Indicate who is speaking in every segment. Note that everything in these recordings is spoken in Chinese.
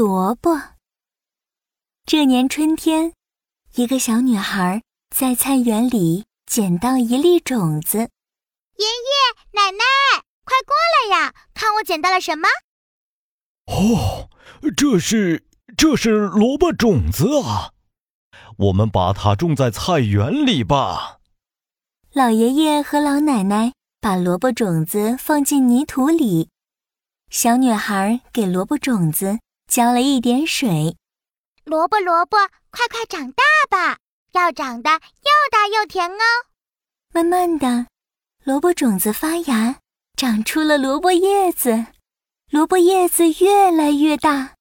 Speaker 1: 萝卜。这年春天，一个小女孩在菜园里捡到一粒种子。
Speaker 2: 爷爷奶奶，快过来呀！看我捡到了什么？
Speaker 3: 哦，这是这是萝卜种子啊！我们把它种在菜园里吧。
Speaker 1: 老爷爷和老奶奶把萝卜种子放进泥土里，小女孩给萝卜种子浇了一点水。
Speaker 2: 萝卜，萝卜，快快长大吧，要长得又大又甜哦。
Speaker 1: 慢慢的，萝卜种子发芽，长出了萝卜叶子，萝卜叶子越来越大，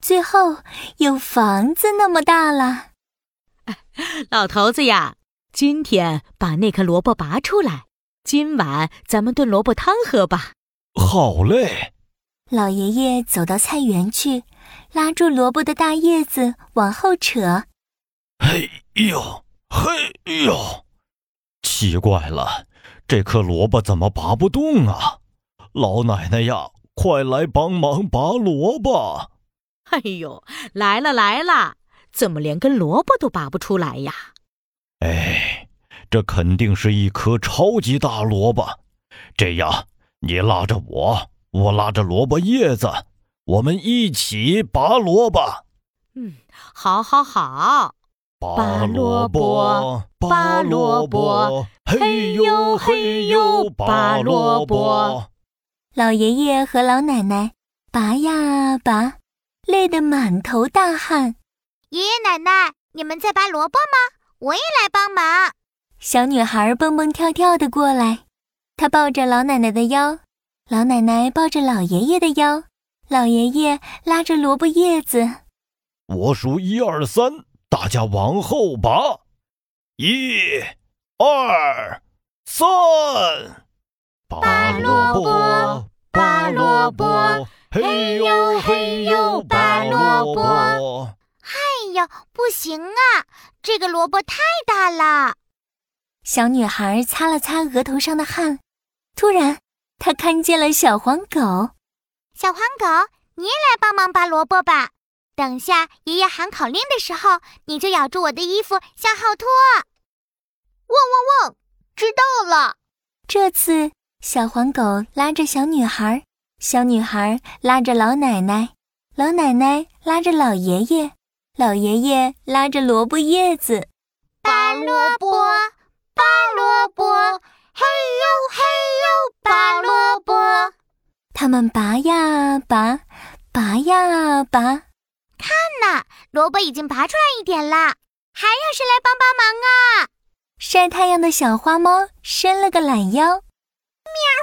Speaker 1: 最后有房子那么大了。
Speaker 4: 老头子呀，今天把那颗萝卜拔出来，今晚咱们炖萝卜汤喝吧。
Speaker 3: 好嘞。
Speaker 1: 老爷爷走到菜园去，拉住萝卜的大叶子往后扯。
Speaker 3: 嘿呦，嘿呦，奇怪了，这颗萝卜怎么拔不动啊？老奶奶呀，快来帮忙拔萝卜！
Speaker 4: 哎呦，来了来了。怎么连根萝卜都拔不出来呀？
Speaker 3: 哎，这肯定是一颗超级大萝卜。这样，你拉着我，我拉着萝卜叶子，我们一起拔萝卜。
Speaker 4: 嗯，好，好，好。
Speaker 3: 拔萝卜，拔萝卜，嘿呦嘿呦，拔萝卜。
Speaker 1: 老爷爷和老奶奶拔呀拔，累得满头大汗。
Speaker 2: 爷爷奶奶，你们在拔萝卜吗？我也来帮忙。
Speaker 1: 小女孩蹦蹦跳跳的过来，她抱着老奶奶的腰，老奶奶抱着老爷爷的腰，老爷爷拉着萝卜叶子。
Speaker 3: 我数一二三，大家往后拔。一、二、三，
Speaker 2: 拔萝卜，拔萝卜，嘿呦嘿呦，拔萝卜。哎呀，不行啊！这个萝卜太大了。
Speaker 1: 小女孩擦了擦额头上的汗，突然，她看见了小黄狗。
Speaker 2: 小黄狗，你也来帮忙拔萝卜吧。等下爷爷喊口令的时候，你就咬住我的衣服向后拖。
Speaker 5: 汪汪汪！知道了。
Speaker 1: 这次，小黄狗拉着小女孩，小女孩拉着老奶奶，老奶奶拉着老爷爷。老爷爷拉着萝卜叶子，
Speaker 2: 拔萝卜，拔萝卜，嘿呦嘿呦，拔萝卜。
Speaker 1: 他们拔呀拔，拔呀拔。
Speaker 2: 看呐，萝卜已经拔出来一点了，还有谁来帮帮忙啊？
Speaker 1: 晒太阳的小花猫伸了个懒腰，
Speaker 2: 喵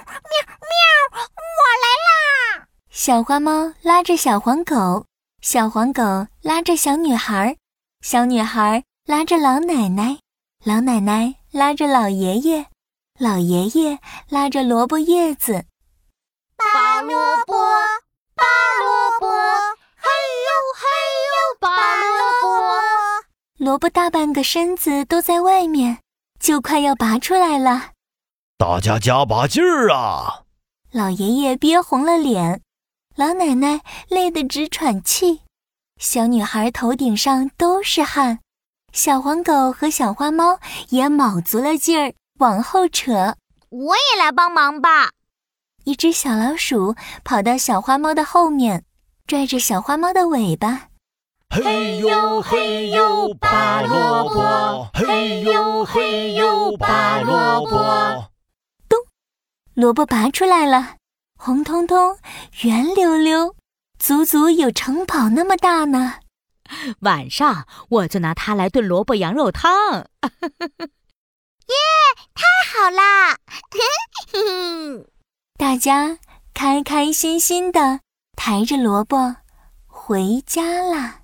Speaker 2: 喵喵，我来啦！
Speaker 1: 小花猫拉着小黄狗。小黄狗拉着小女孩，小女孩拉着老奶奶，老奶奶拉着老爷爷，老爷爷拉着萝卜叶子。
Speaker 2: 拔萝卜，拔萝卜，嘿呦嘿呦，拔萝卜。
Speaker 1: 萝卜大半个身子都在外面，就快要拔出来了。
Speaker 3: 大家加把劲儿啊！
Speaker 1: 老爷爷憋红了脸。老奶奶累得直喘气，小女孩头顶上都是汗，小黄狗和小花猫也卯足了劲儿往后扯。
Speaker 2: 我也来帮忙吧！
Speaker 1: 一只小老鼠跑到小花猫的后面，拽着小花猫的尾巴。
Speaker 3: 嘿呦嘿呦，拔萝卜！嘿呦嘿呦，拔萝卜！
Speaker 1: 咚，萝卜拔出来了。红彤彤，圆溜溜，足足有城堡那么大呢。
Speaker 4: 晚上我就拿它来炖萝卜羊肉汤。
Speaker 2: 耶，太好啦！
Speaker 1: 大家开开心心的抬着萝卜回家啦。